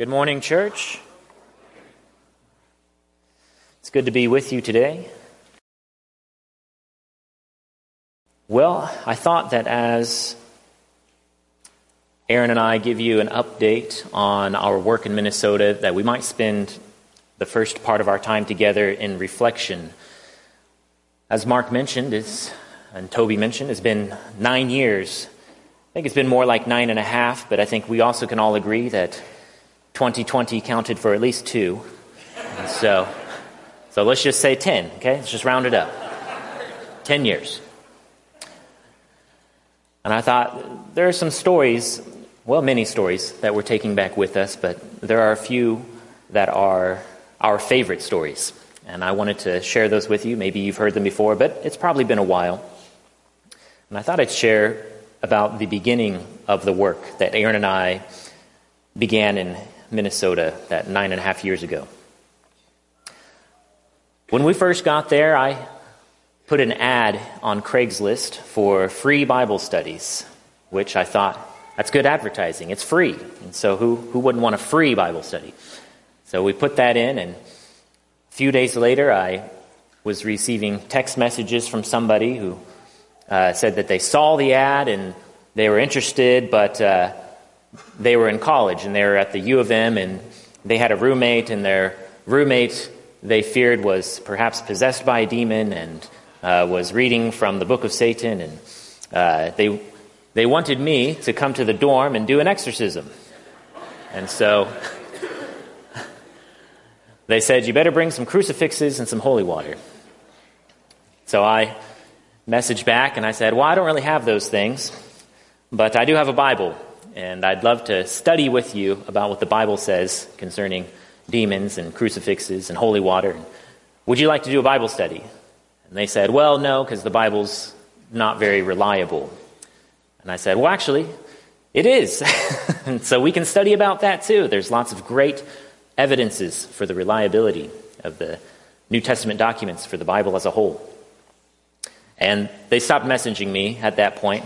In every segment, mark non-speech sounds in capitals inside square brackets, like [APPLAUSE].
Good morning, church. It's good to be with you today. Well, I thought that as Erin and I give you an update on our work in Minnesota, that we might spend the first part of our time together in reflection. As Mark mentioned, it's, and Toby mentioned, it's been nine years. I think it's been more like nine and a half, but I think we also can all agree that 2020 counted for at least two. So, so let's just say 10, okay? Let's just round it up. 10 years. And I thought there are some stories, well, many stories that we're taking back with us, but there are a few that are our favorite stories. And I wanted to share those with you. Maybe you've heard them before, but it's probably been a while. And I thought I'd share about the beginning of the work that Erin and I began in Minnesota that nine and a half years ago. When we first got there, I put an ad on Craigslist for free Bible studies, which I thought that's good advertising. It's free. And so who, who wouldn't want a free Bible study? So we put that in, and a few days later, I was receiving text messages from somebody who uh, said that they saw the ad and they were interested, but uh, they were in college and they were at the U of M and they had a roommate, and their roommate they feared was perhaps possessed by a demon and uh, was reading from the book of Satan, and uh, they they wanted me to come to the dorm and do an exorcism, and so [LAUGHS] they said you better bring some crucifixes and some holy water. So I messaged back and I said, well, I don't really have those things, but I do have a Bible and I'd love to study with you about what the Bible says concerning demons and crucifixes and holy water. Would you like to do a Bible study? And they said, Well, no, because the Bible's not very reliable. And I said, Well, actually, it is. [LAUGHS] and so we can study about that too. There's lots of great evidences for the reliability of the New Testament documents for the Bible as a whole. And they stopped messaging me at that point,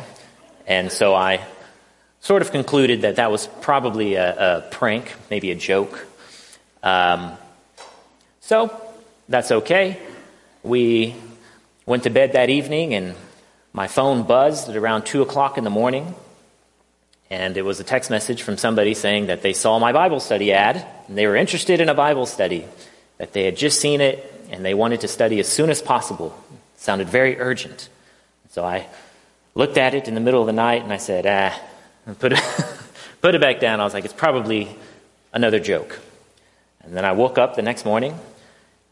and so I sort of concluded that that was probably a, a prank, maybe a joke. Um, so that's okay. We went to bed that evening, and my phone buzzed at around 2 o'clock in the morning. And it was a text message from somebody saying that they saw my Bible study ad, and they were interested in a Bible study, that they had just seen it, and they wanted to study as soon as possible. It sounded very urgent. So I looked at it in the middle of the night, and I said, ah, and put it, [LAUGHS] put it back down. I was like, it's probably another joke. And then I woke up the next morning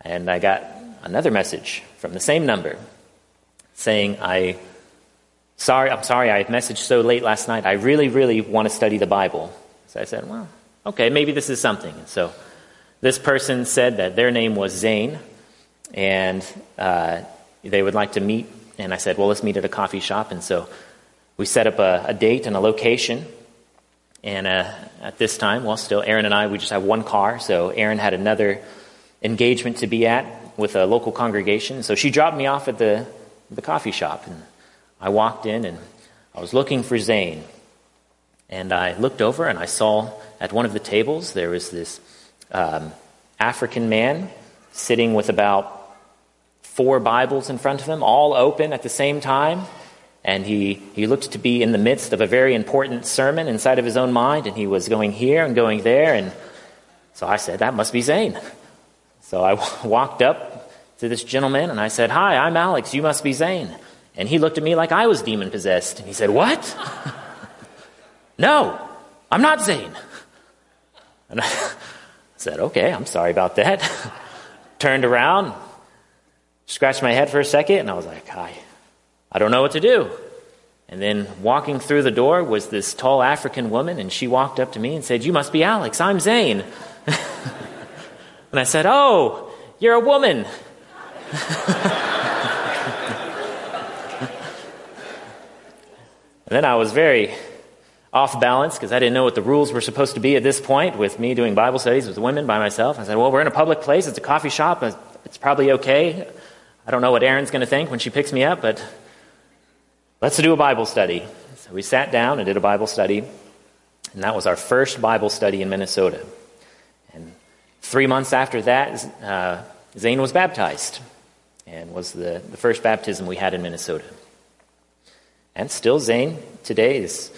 and I got another message from the same number saying, I sorry, I'm sorry I messaged so late last night. I really, really want to study the Bible. So I said, well, okay, maybe this is something. And so this person said that their name was Zane and uh, they would like to meet. And I said, well, let's meet at a coffee shop. And so we set up a, a date and a location. And uh, at this time, well, still, Erin and I, we just have one car. So Erin had another engagement to be at with a local congregation. So she dropped me off at the, the coffee shop. And I walked in and I was looking for Zane. And I looked over and I saw at one of the tables there was this um, African man sitting with about four Bibles in front of him, all open at the same time. And he, he looked to be in the midst of a very important sermon inside of his own mind, and he was going here and going there. And so I said, That must be Zane. So I w- [LAUGHS] walked up to this gentleman and I said, Hi, I'm Alex. You must be Zane. And he looked at me like I was demon possessed. And he said, What? [LAUGHS] no, I'm not Zane. And I [LAUGHS] said, Okay, I'm sorry about that. Turned around, scratched my head for a second, and I was like, Hi. I don't know what to do. And then walking through the door was this tall African woman, and she walked up to me and said, You must be Alex. I'm Zane. [LAUGHS] and I said, Oh, you're a woman. [LAUGHS] and then I was very off balance because I didn't know what the rules were supposed to be at this point with me doing Bible studies with women by myself. I said, Well, we're in a public place, it's a coffee shop, it's probably okay. I don't know what Erin's going to think when she picks me up, but let's do a Bible study. So we sat down and did a Bible study, and that was our first Bible study in Minnesota. And three months after that, uh, Zane was baptized and was the, the first baptism we had in Minnesota. And still, Zane today is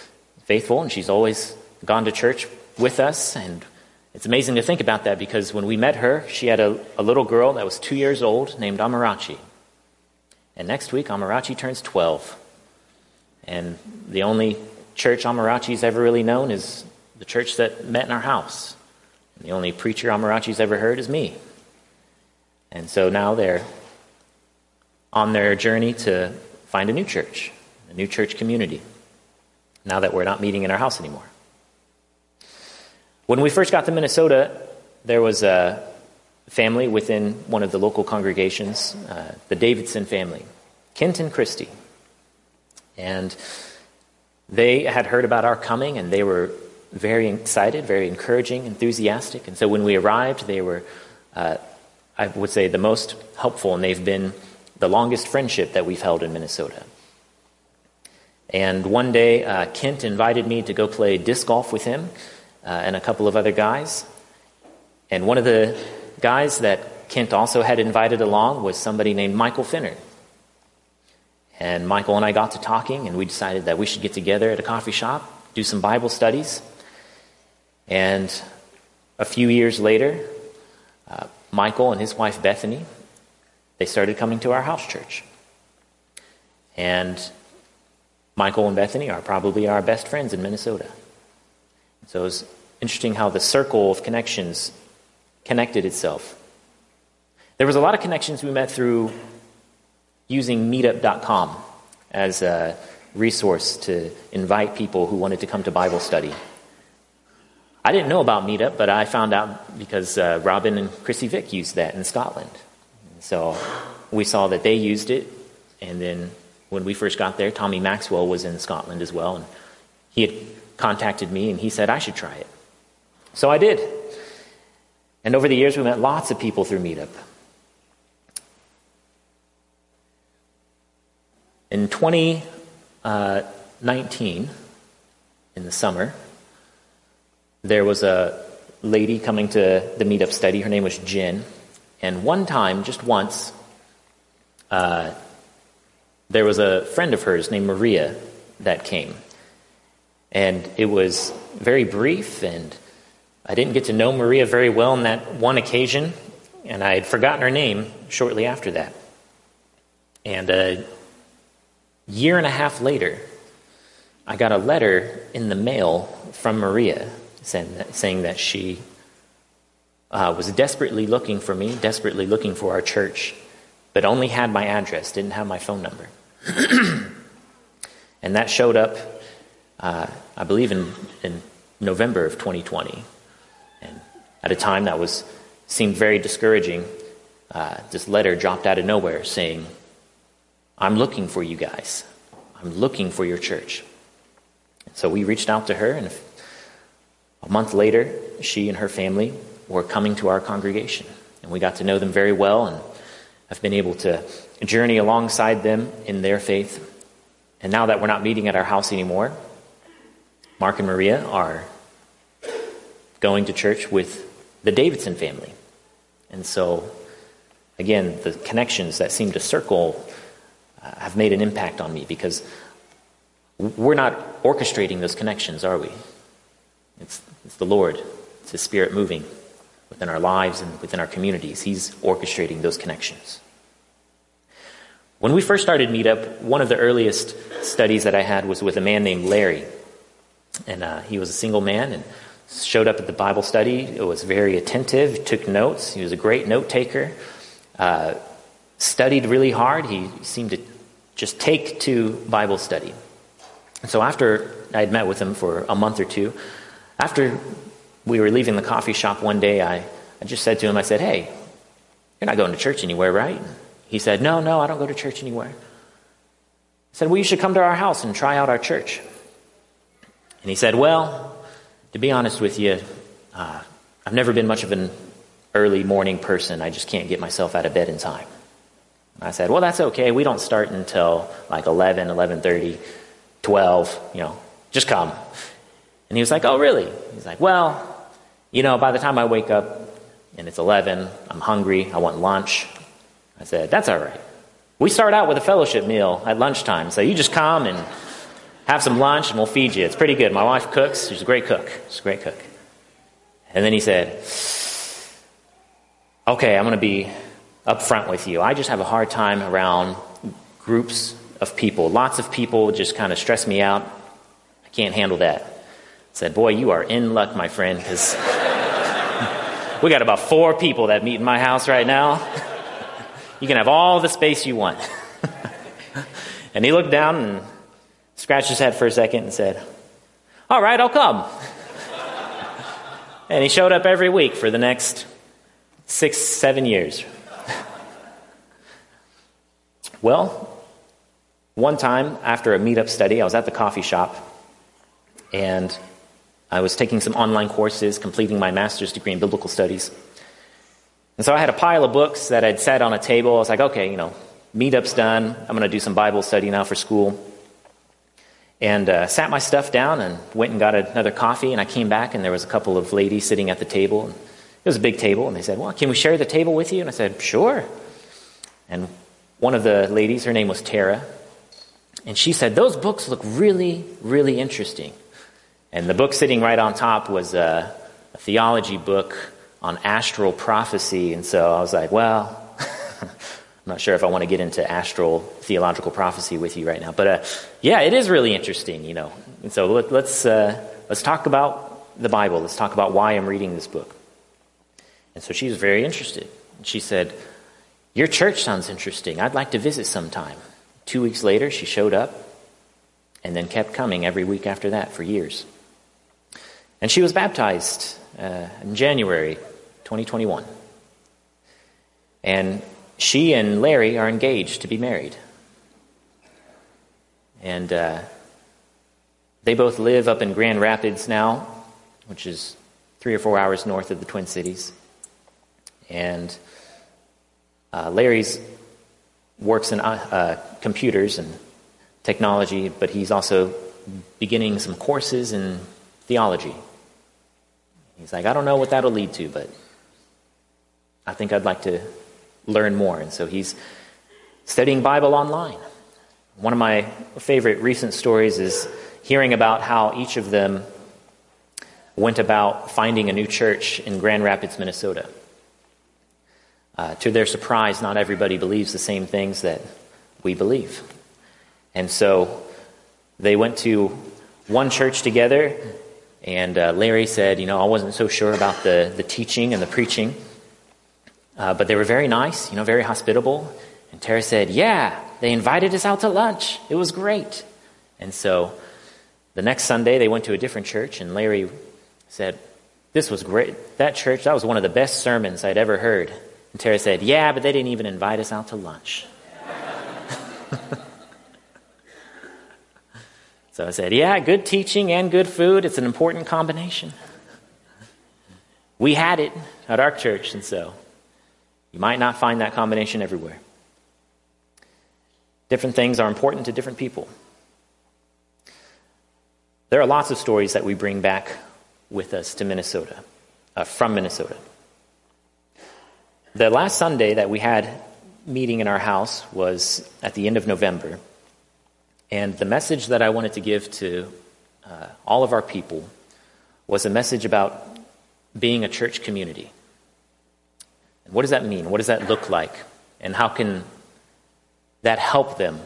faithful, and she's always gone to church with us. And it's amazing to think about that because when we met her, she had a, a little girl that was two years old named Amarachi. And next week, Amarachi turns 12. And the only church Amarachi's ever really known is the church that met in our house. And the only preacher Amarachi's ever heard is me. And so now they're on their journey to find a new church, a new church community, now that we're not meeting in our house anymore. When we first got to Minnesota, there was a family within one of the local congregations, uh, the Davidson family, Kenton Christie. And they had heard about our coming and they were very excited, very encouraging, enthusiastic. And so when we arrived, they were, uh, I would say, the most helpful, and they've been the longest friendship that we've held in Minnesota. And one day, uh, Kent invited me to go play disc golf with him uh, and a couple of other guys. And one of the guys that Kent also had invited along was somebody named Michael Finner. And Michael and I got to talking, and we decided that we should get together at a coffee shop, do some Bible studies. And a few years later, uh, Michael and his wife Bethany, they started coming to our house church. And Michael and Bethany are probably our best friends in Minnesota. So it's interesting how the circle of connections connected itself. There was a lot of connections we met through using meetup.com as a resource to invite people who wanted to come to Bible study. I didn't know about Meetup, but I found out because uh, Robin and Chrissy Vick used that in Scotland. So we saw that they used it, and then when we first got there, Tommy Maxwell was in Scotland as well, and he had contacted me and he said I should try it. So I did. And over the years, we met lots of people through Meetup. In 2019, in the summer, there was a lady coming to the meetup study. Her name was Jin. And one time, just once, uh, there was a friend of hers named Maria that came. And it was very brief, and I didn't get to know Maria very well on that one occasion, and I had forgotten her name shortly after that. And a year and a half later, I got a letter in the mail from Maria saying that she uh, was desperately looking for me, desperately looking for our church, but only had my address, didn't have my phone number. [CLEARS THROAT] and that showed up, uh, I believe, in, in November of 2020. And at a time that was seemed very discouraging, uh, this letter dropped out of nowhere saying, I'm looking for you guys. I'm looking for your church. So we reached out to her, and a month later, she and her family were coming to our congregation. And we got to know them very well, and I've been able to journey alongside them in their faith. And now that we're not meeting at our house anymore, Mark and Maria are going to church with the Davidson family. And so, again, the connections that seem to circle have made an impact on me because we're not orchestrating those connections, are we? It's, it's the Lord, it's His Spirit moving within our lives and within our communities. He's orchestrating those connections. When we first started Meetup, one of the earliest studies that I had was with a man named Larry. And uh, he was a single man and showed up at the Bible study. It was very attentive, took notes. He was a great note taker, uh, studied really hard. He seemed to just take to Bible study. And so after I had met with him for a month or two, after we were leaving the coffee shop one day, I, I just said to him, I said, Hey, you're not going to church anywhere, right? He said, No, no, I don't go to church anywhere. I said, Well, you should come to our house and try out our church. And he said, Well, to be honest with you, uh, I've never been much of an early morning person. I just can't get myself out of bed in time. I said, Well, that's okay. We don't start until like 11, 11.30, 12, you know, just come. And he was like, Oh, really? He's like, Well, you know, by the time I wake up, and it's 11. I'm hungry. I want lunch. I said, That's all right. We start out with a fellowship meal at lunchtime, so you just come and have some lunch and we'll feed you. It's pretty good. My wife cooks. She's a great cook. She's a great cook. And then he said, Okay, I'm going to be upfront with you. I just have a hard time around groups of people. Lots of people just kind of stress me out. I can't handle that. I said, Boy, you are in luck, my friend, because [LAUGHS] we got about four people that meet in my house right now. You can have all the space you want. [LAUGHS] and he looked down and scratched his head for a second and said, All right, I'll come. [LAUGHS] and he showed up every week for the next six, seven years. Well, one time after a meetup study, I was at the coffee shop and I was taking some online courses, completing my master's degree in biblical studies. And so I had a pile of books that I'd set on a table. I was like, okay, you know, meetup's done. I'm going to do some Bible study now for school. And uh, sat my stuff down and went and got another coffee. And I came back, and there was a couple of ladies sitting at the table. And it was a big table. And they said, well, can we share the table with you? And I said, sure. And one of the ladies, her name was Tara, and she said, those books look really, really interesting. And the book sitting right on top was a, a theology book on astral prophecy. And so I was like, well, [LAUGHS] I'm not sure if I want to get into astral theological prophecy with you right now. But uh, yeah, it is really interesting, you know. And so let, us let's, uh, let's talk about the Bible. Let's talk about why I'm reading this book. And so she was very interested. She said, Your church sounds interesting. I'd like to visit sometime. Two weeks later, she showed up and then kept coming every week after that for years. And she was baptized uh, in January 2021. And she and Larry are engaged to be married. And uh, they both live up in Grand Rapids now, which is three or four hours north of the Twin Cities. And uh, Larry's works in uh, computers and technology, but he's also beginning some courses in theology. He's like, I don't know what that'll lead to, but I think I'd like to learn more. And so he's studying Bible online. One of my favorite recent stories is hearing about how each of them went about finding a new church in Grand Rapids, Minnesota. Uh, to their surprise, not everybody believes the same things that we believe. And so they went to one church together, and uh, Larry said, You know, I wasn't so sure about the, the teaching and the preaching. Uh, but they were very nice, you know, very hospitable. And Tara said, Yeah, they invited us out to lunch. It was great. And so the next Sunday, they went to a different church, and Larry said, This was great. That church, that was one of the best sermons I'd ever heard. And Tara said, Yeah, but they didn't even invite us out to lunch. so I said, Yeah, good teaching and good food. It's an important combination. We had it at our church, and so you might not find that combination everywhere. Different things are important to different people. There are lots of stories that we bring back with us to Minnesota, uh, from Minnesota. The last Sunday that we had meeting in our house was at the end of November. And the message that I wanted to give to uh, all of our people was a message about being a church community. And what does that mean? What does that look like? And how can that help them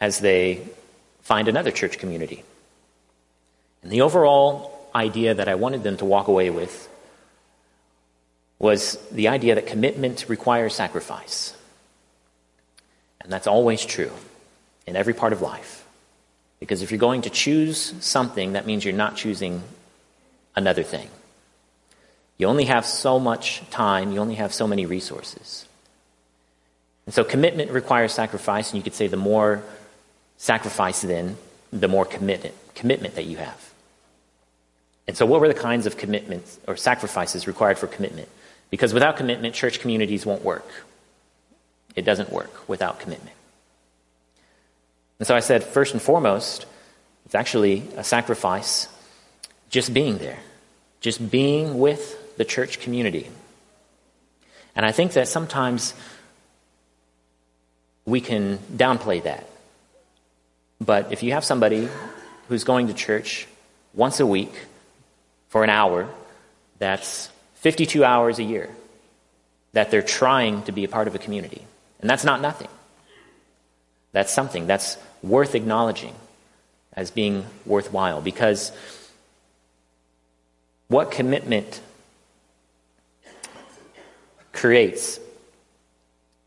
as they find another church community? And the overall idea that I wanted them to walk away with was the idea that commitment requires sacrifice. And that's always true in every part of life. Because if you're going to choose something, that means you're not choosing another thing. You only have so much time, you only have so many resources. And so commitment requires sacrifice, and you could say the more sacrifice, then, the more commitment, commitment that you have. And so, what were the kinds of commitments or sacrifices required for commitment? Because without commitment, church communities won't work. It doesn't work without commitment. And so I said, first and foremost, it's actually a sacrifice just being there, just being with the church community. And I think that sometimes we can downplay that. But if you have somebody who's going to church once a week for an hour, that's 52 hours a year that they're trying to be a part of a community. And that's not nothing. That's something that's worth acknowledging as being worthwhile because what commitment creates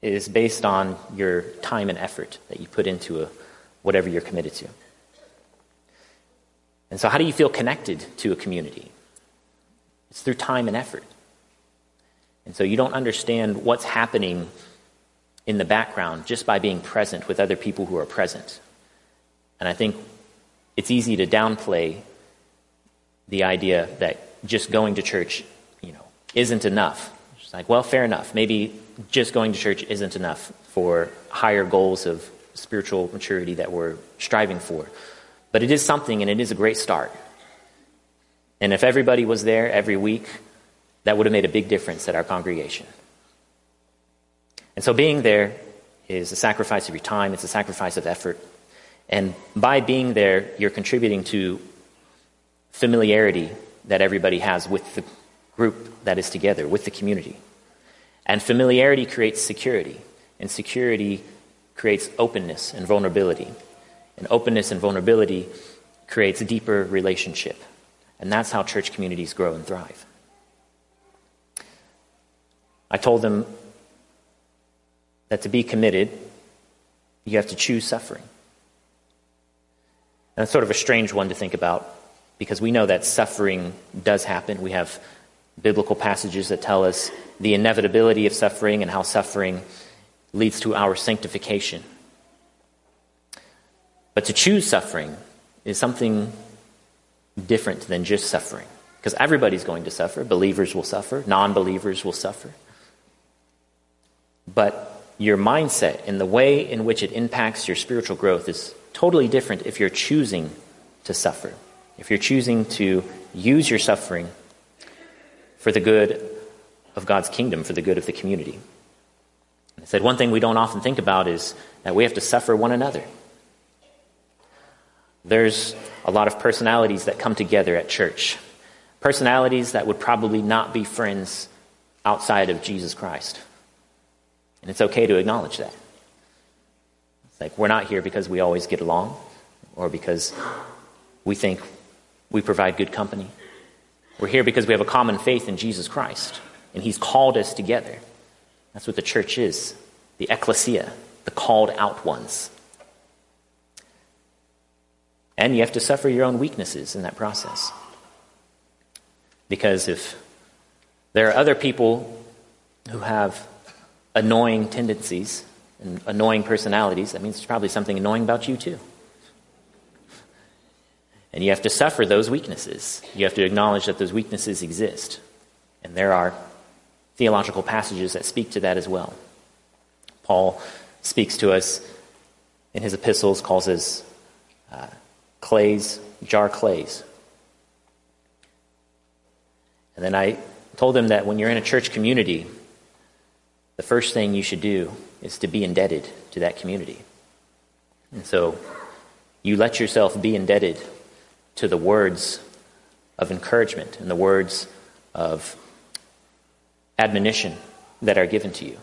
is based on your time and effort that you put into a, whatever you're committed to. And so, how do you feel connected to a community? It's through time and effort. And so, you don't understand what's happening in the background just by being present with other people who are present. And I think it's easy to downplay the idea that just going to church, you know, isn't enough. It's like, well, fair enough. Maybe just going to church isn't enough for higher goals of spiritual maturity that we're striving for. But it is something and it is a great start. And if everybody was there every week, that would have made a big difference at our congregation. And so being there is a sacrifice of your time, it's a sacrifice of effort. And by being there, you're contributing to familiarity that everybody has with the group that is together, with the community. And familiarity creates security, and security creates openness and vulnerability. And openness and vulnerability creates a deeper relationship. And that's how church communities grow and thrive. I told them that to be committed, you have to choose suffering. And it's sort of a strange one to think about because we know that suffering does happen. We have biblical passages that tell us the inevitability of suffering and how suffering leads to our sanctification. But to choose suffering is something different than just suffering. Because everybody's going to suffer. Believers will suffer, non believers will suffer. But your mindset and the way in which it impacts your spiritual growth is totally different if you're choosing to suffer. If you're choosing to use your suffering for the good of God's kingdom, for the good of the community. I said one thing we don't often think about is that we have to suffer one another. There's a lot of personalities that come together at church. Personalities that would probably not be friends outside of Jesus Christ. And it's okay to acknowledge that. It's like we're not here because we always get along or because we think we provide good company. We're here because we have a common faith in Jesus Christ, and He's called us together. That's what the church is the ecclesia, the called out ones. And you have to suffer your own weaknesses in that process. Because if there are other people who have annoying tendencies and annoying personalities, that means there's probably something annoying about you too. And you have to suffer those weaknesses. You have to acknowledge that those weaknesses exist. And there are theological passages that speak to that as well. Paul speaks to us in his epistles, calls us uh, clays, jar clays. And then I told them that when you're in a church community, the first thing you should do is to be indebted to that community. And so you let yourself be indebted to the words of encouragement and the words of admonition that are given to you.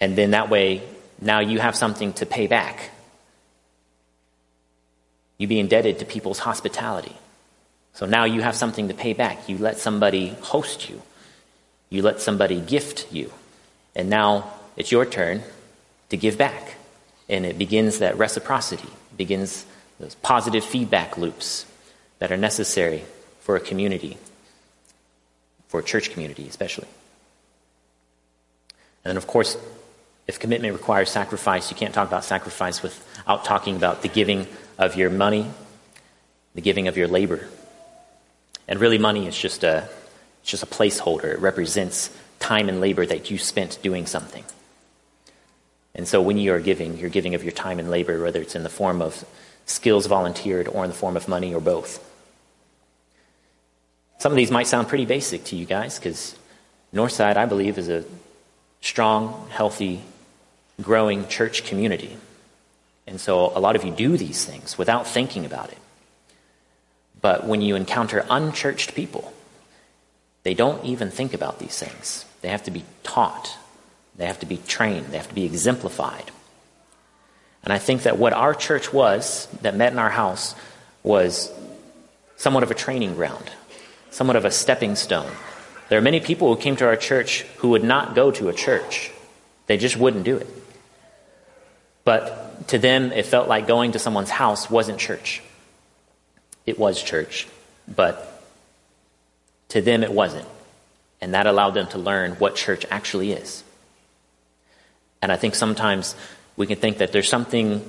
And then that way, now you have something to pay back. You be indebted to people's hospitality. So now you have something to pay back. You let somebody host you, you let somebody gift you. And now it's your turn to give back. And it begins that reciprocity, it begins those positive feedback loops that are necessary for a community, for a church community especially. And then, of course, if commitment requires sacrifice, you can't talk about sacrifice without talking about the giving of your money, the giving of your labor. And really, money is just a, it's just a placeholder. It represents time and labor that you spent doing something. And so when you are giving, you're giving of your time and labor, whether it's in the form of skills volunteered or in the form of money or both. Some of these might sound pretty basic to you guys because Northside, I believe, is a strong, healthy, growing church community. And so a lot of you do these things without thinking about it. But when you encounter unchurched people, they don't even think about these things. They have to be taught, they have to be trained, they have to be exemplified. And I think that what our church was, that met in our house, was somewhat of a training ground, somewhat of a stepping stone. There are many people who came to our church who would not go to a church, they just wouldn't do it. But to them, it felt like going to someone's house wasn't church. It was church, but to them, it wasn't. And that allowed them to learn what church actually is. And I think sometimes we can think that there's something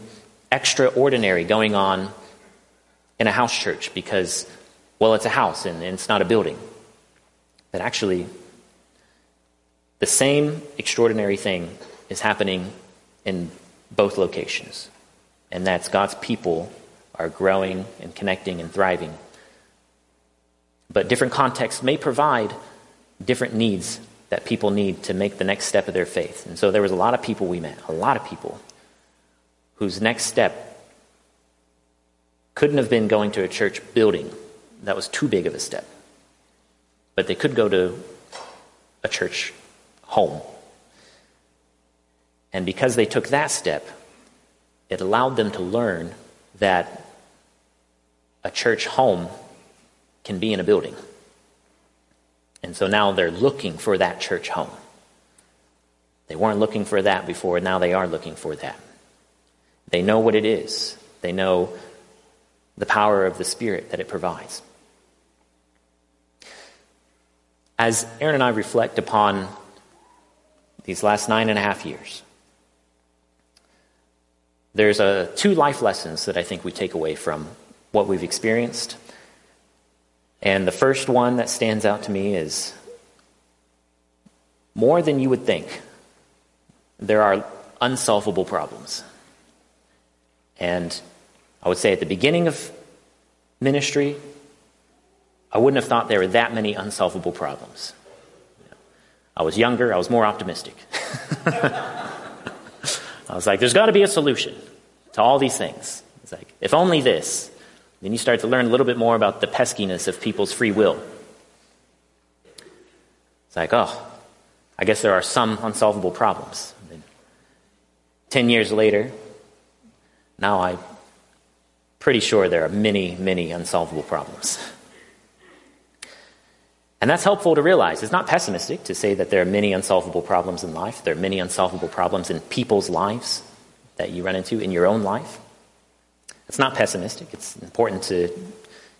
extraordinary going on in a house church because, well, it's a house and, it's not a building. But actually, the same extraordinary thing is happening in both locations. And that's God's people are growing and connecting and thriving. But different contexts may provide different needs that people need to make the next step of their faith. And so there was a lot of people we met, a lot of people whose next step couldn't have been going to a church building. That was too big of a step. But they could go to a church home. And because they took that step, it allowed them to learn that a church home can be in a building. And so now they're looking for that church home. They weren't looking for that before, now they are looking for that. They know what it is, they know the power of the Spirit that it provides. As Erin and I reflect upon these last nine and a half years, there's a, two life lessons that I think we take away from what we've experienced. And the first one that stands out to me is more than you would think, there are unsolvable problems. And I would say at the beginning of ministry, I wouldn't have thought there were that many unsolvable problems. I was younger, I was more optimistic. [LAUGHS] I was like, there's got to be a solution to all these things. It's like, if only this. Then you start to learn a little bit more about the peskiness of people's free will. It's like, oh, I guess there are some unsolvable problems. Ten years later, now I'm pretty sure there are many, many unsolvable problems. And that's helpful to realize. It's not pessimistic to say that there are many unsolvable problems in life. There are many unsolvable problems in people's lives that you run into in your own life. It's not pessimistic. It's important to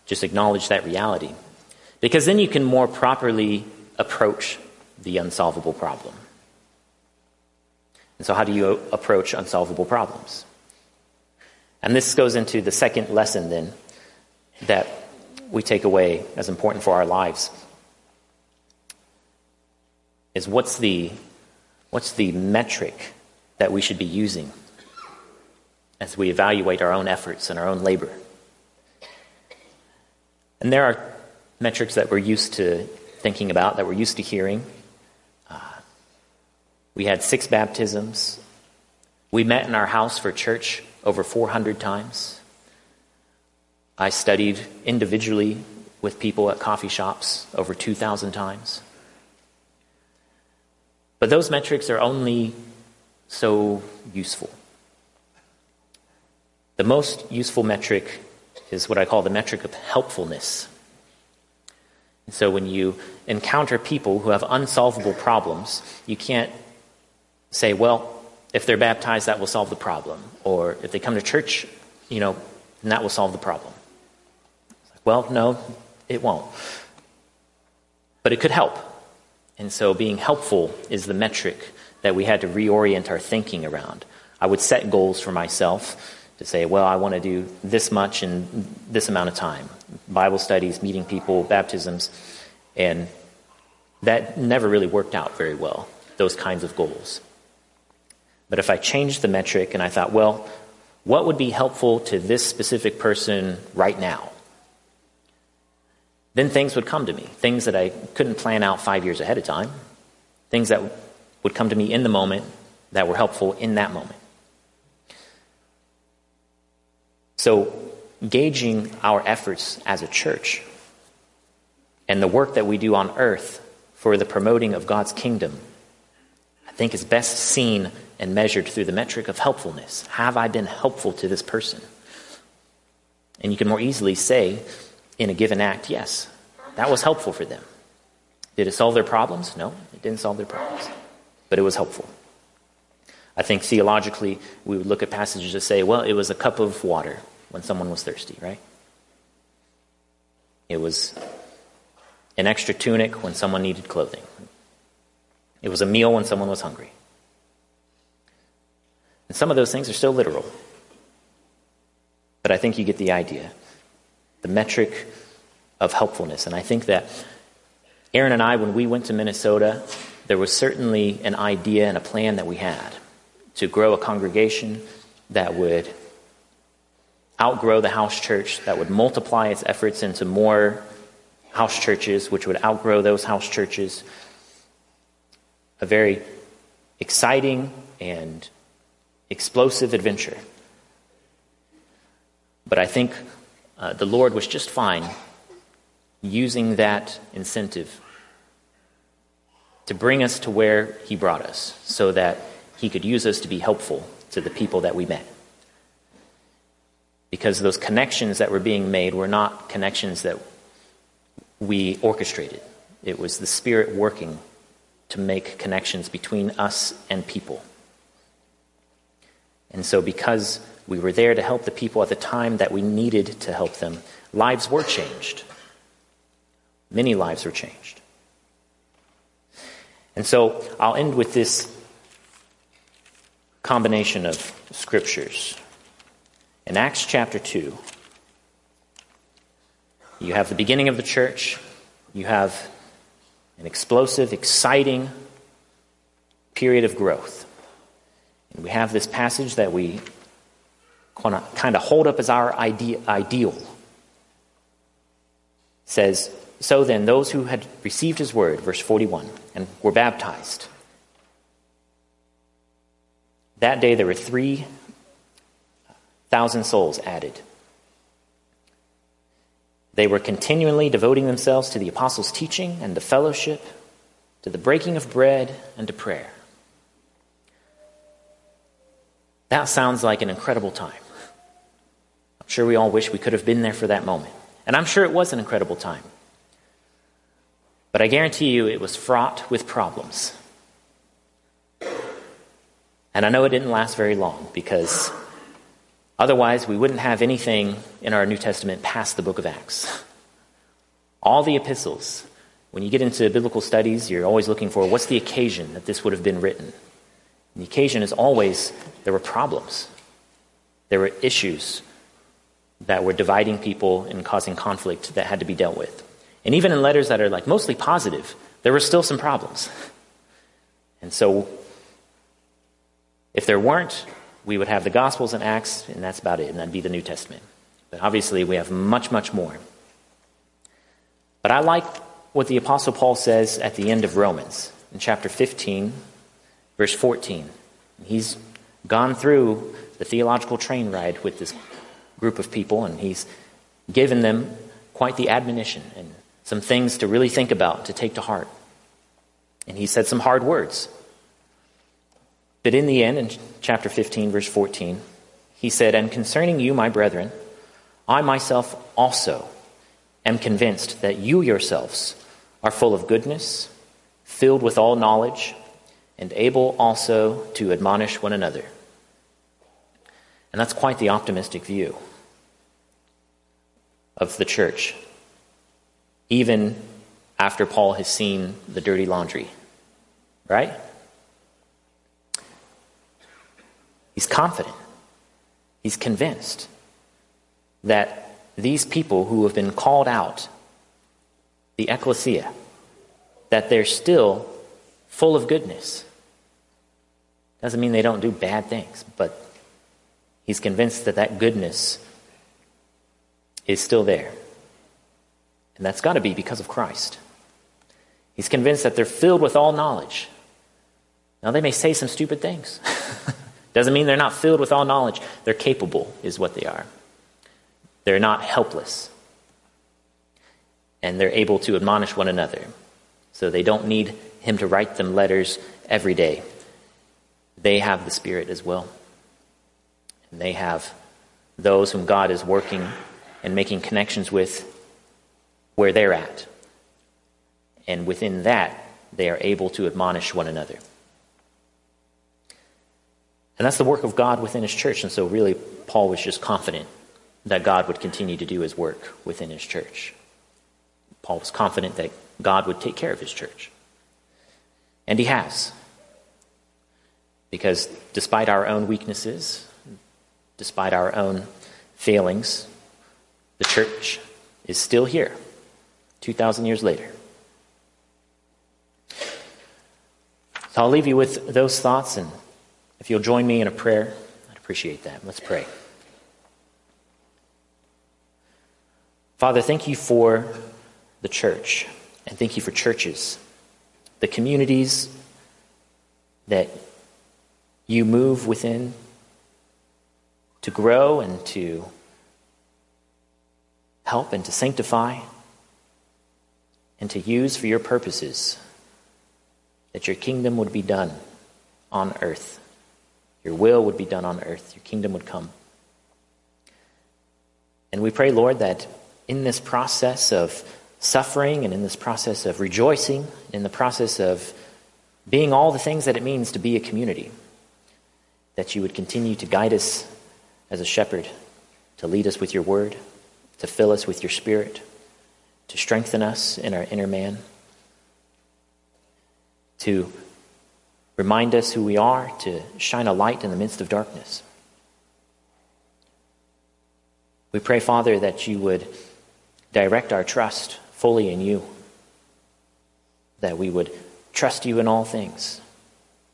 just acknowledge that reality. Because then you can more properly approach the unsolvable problem. And so, how do you approach unsolvable problems? And this goes into the second lesson, then, that we take away as important for our lives is what's the, what's the metric that we should be using as we evaluate our own efforts and our own labor. And there are metrics that we're used to thinking about, that we're used to hearing. Uh, we had six baptisms. We met in our house for church over 400 times. I studied individually with people at coffee shops over 2,000 times. But those metrics are only so useful. The most useful metric is what I call the metric of helpfulness. so when you encounter people who have unsolvable problems, you can't say, well, if they're baptized, that will solve the problem. Or if they come to church, you know, then that will solve the problem. Like, well, no, it won't. But it could help. And so being helpful is the metric that we had to reorient our thinking around. I would set goals for myself to say, well, I want to do this much in this amount of time Bible studies, meeting people, baptisms. And that never really worked out very well, those kinds of goals. But if I changed the metric and I thought, well, what would be helpful to this specific person right now? Then things would come to me, things that I couldn't plan out five years ahead of time. things that would come to me in the moment that were helpful in that moment. So, gauging our efforts as a church and the work that we do on earth for the promoting of God's kingdom, I think is best seen and measured through the metric of helpfulness. Have I been helpful to this person? And you can more easily say in a given act, yes, that was helpful for them. Did it solve their problems? No, it didn't solve their problems, but it was helpful. I think theologically, we would look at passages that say, well, it was a cup of water when someone was thirsty, right? It was an extra tunic when someone needed clothing. It was a meal when someone was hungry. And some of those things are still literal. But I think you get the idea. The metric of helpfulness. And I think that Erin and I, when we went to Minnesota, there was certainly an idea and a plan that we had to grow a congregation that would outgrow the house church, that would multiply its efforts into more house churches, which would outgrow those house churches. A very exciting and explosive adventure. But I think uh, the Lord was just fine using that incentive to bring us to where He brought us so that He could use us to be helpful to the people that we met. Because those connections that were being made were not connections that we orchestrated, it was the Spirit working to make connections between us and people. And so, because we were there to help the people at the time that we needed to help them, lives were changed. Many lives were changed. And so I'll end with this combination of scriptures. In Acts chapter 2, you have the beginning of the church, you have an explosive, exciting period of growth. And we have this passage that we kind of hold up as our ideal. Says, So then, those who had received his word, verse 41, and were baptized, that day there were 3,000 souls added. They were continually devoting themselves to the apostles' teaching and the fellowship, to the breaking of bread and to prayer. That sounds like an incredible time. I'm sure we all wish we could have been there for that moment. And I'm sure it was an incredible time. But I guarantee you it was fraught with problems. And I know it didn't last very long because otherwise we wouldn't have anything in our New Testament past the book of Acts. All the epistles, when you get into biblical studies, you're always looking for what's the occasion that this would have been written. And the occasion is always there were problems, there were issues that were dividing people and causing conflict that had to be dealt with. And even in letters that are like mostly positive, there were still some problems. And so, if there weren't, we would have the Gospels and Acts, and that's about it, and that'd be the New Testament. But obviously, we have much, much more. But I like what the Apostle Paul says at the end of Romans in chapter 15, verse 14. He's gone through the theological train ride with this group of people, and he's given them quite the admonition and some things to really think about, to take to heart. And he said some hard words. But in the end, in chapter 15, verse 14, he said, And concerning you, my brethren, I myself also am convinced that you yourselves are full of goodness, filled with all knowledge, and able also to admonish one another. And that's quite the optimistic view of the church even after Paul has seen the dirty laundry. Right? He's confident. He's convinced that these people who have been called out, the ecclesia, that they're still full of goodness. Doesn't mean they don't do bad things, but he's convinced that that goodness is still there. And that's got to be because of Christ. He's convinced that they're filled with all knowledge, Now, they may say some stupid things. [LAUGHS] Doesn't mean they're not filled with all knowledge. They're capable, is what they are. They're not helpless. And they're able to admonish one another. So they don't need him to write them letters every day. They have the Spirit as well. And they have those whom God is working and making connections with where they're at. And within that, they are able to admonish one another. And that's the work of God within his church. And so, really, Paul was just confident that God would continue to do his work within his church. Paul was confident that God would take care of his church. And he has. Because despite our own weaknesses, despite our own failings, the church is still here 2,000 years later. So I'll leave you with those thoughts, and if you'll join me in a prayer, I'd appreciate that. Let's pray. Father, thank you for the church, and thank you for churches, the communities that you move within to grow and to help and to sanctify and to use for your purposes, that your kingdom would be done on earth. Your will would be done on earth. Your kingdom would come. And we pray, Lord, that in this process of suffering and in this process of rejoicing, in the process of being all the things that it means to be a community, that you would continue to guide us as a shepherd, to lead us with your word, to fill us with your spirit, to strengthen us in our inner man, to remind us who we are, to shine a light in the midst of darkness. We pray, Father, that you would direct our trust fully in you, that we would trust you in all things,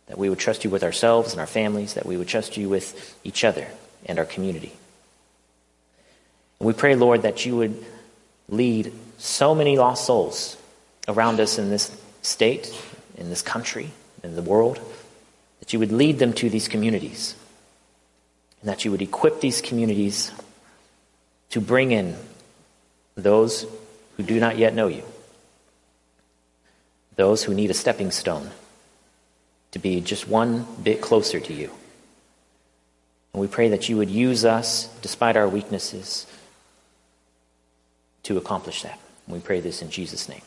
that we would trust you with ourselves and our families, that we would trust you with each other and our community. And we pray, Lord, that you would lead so many lost souls around us in this state, in this country, in the world, that you would lead them to these communities, and that you would equip these communities to bring in those who do not yet know you, those who need a stepping stone to be just one bit closer to you. And we pray that you would use us, despite our weaknesses, to accomplish that. And we pray this in Jesus' name.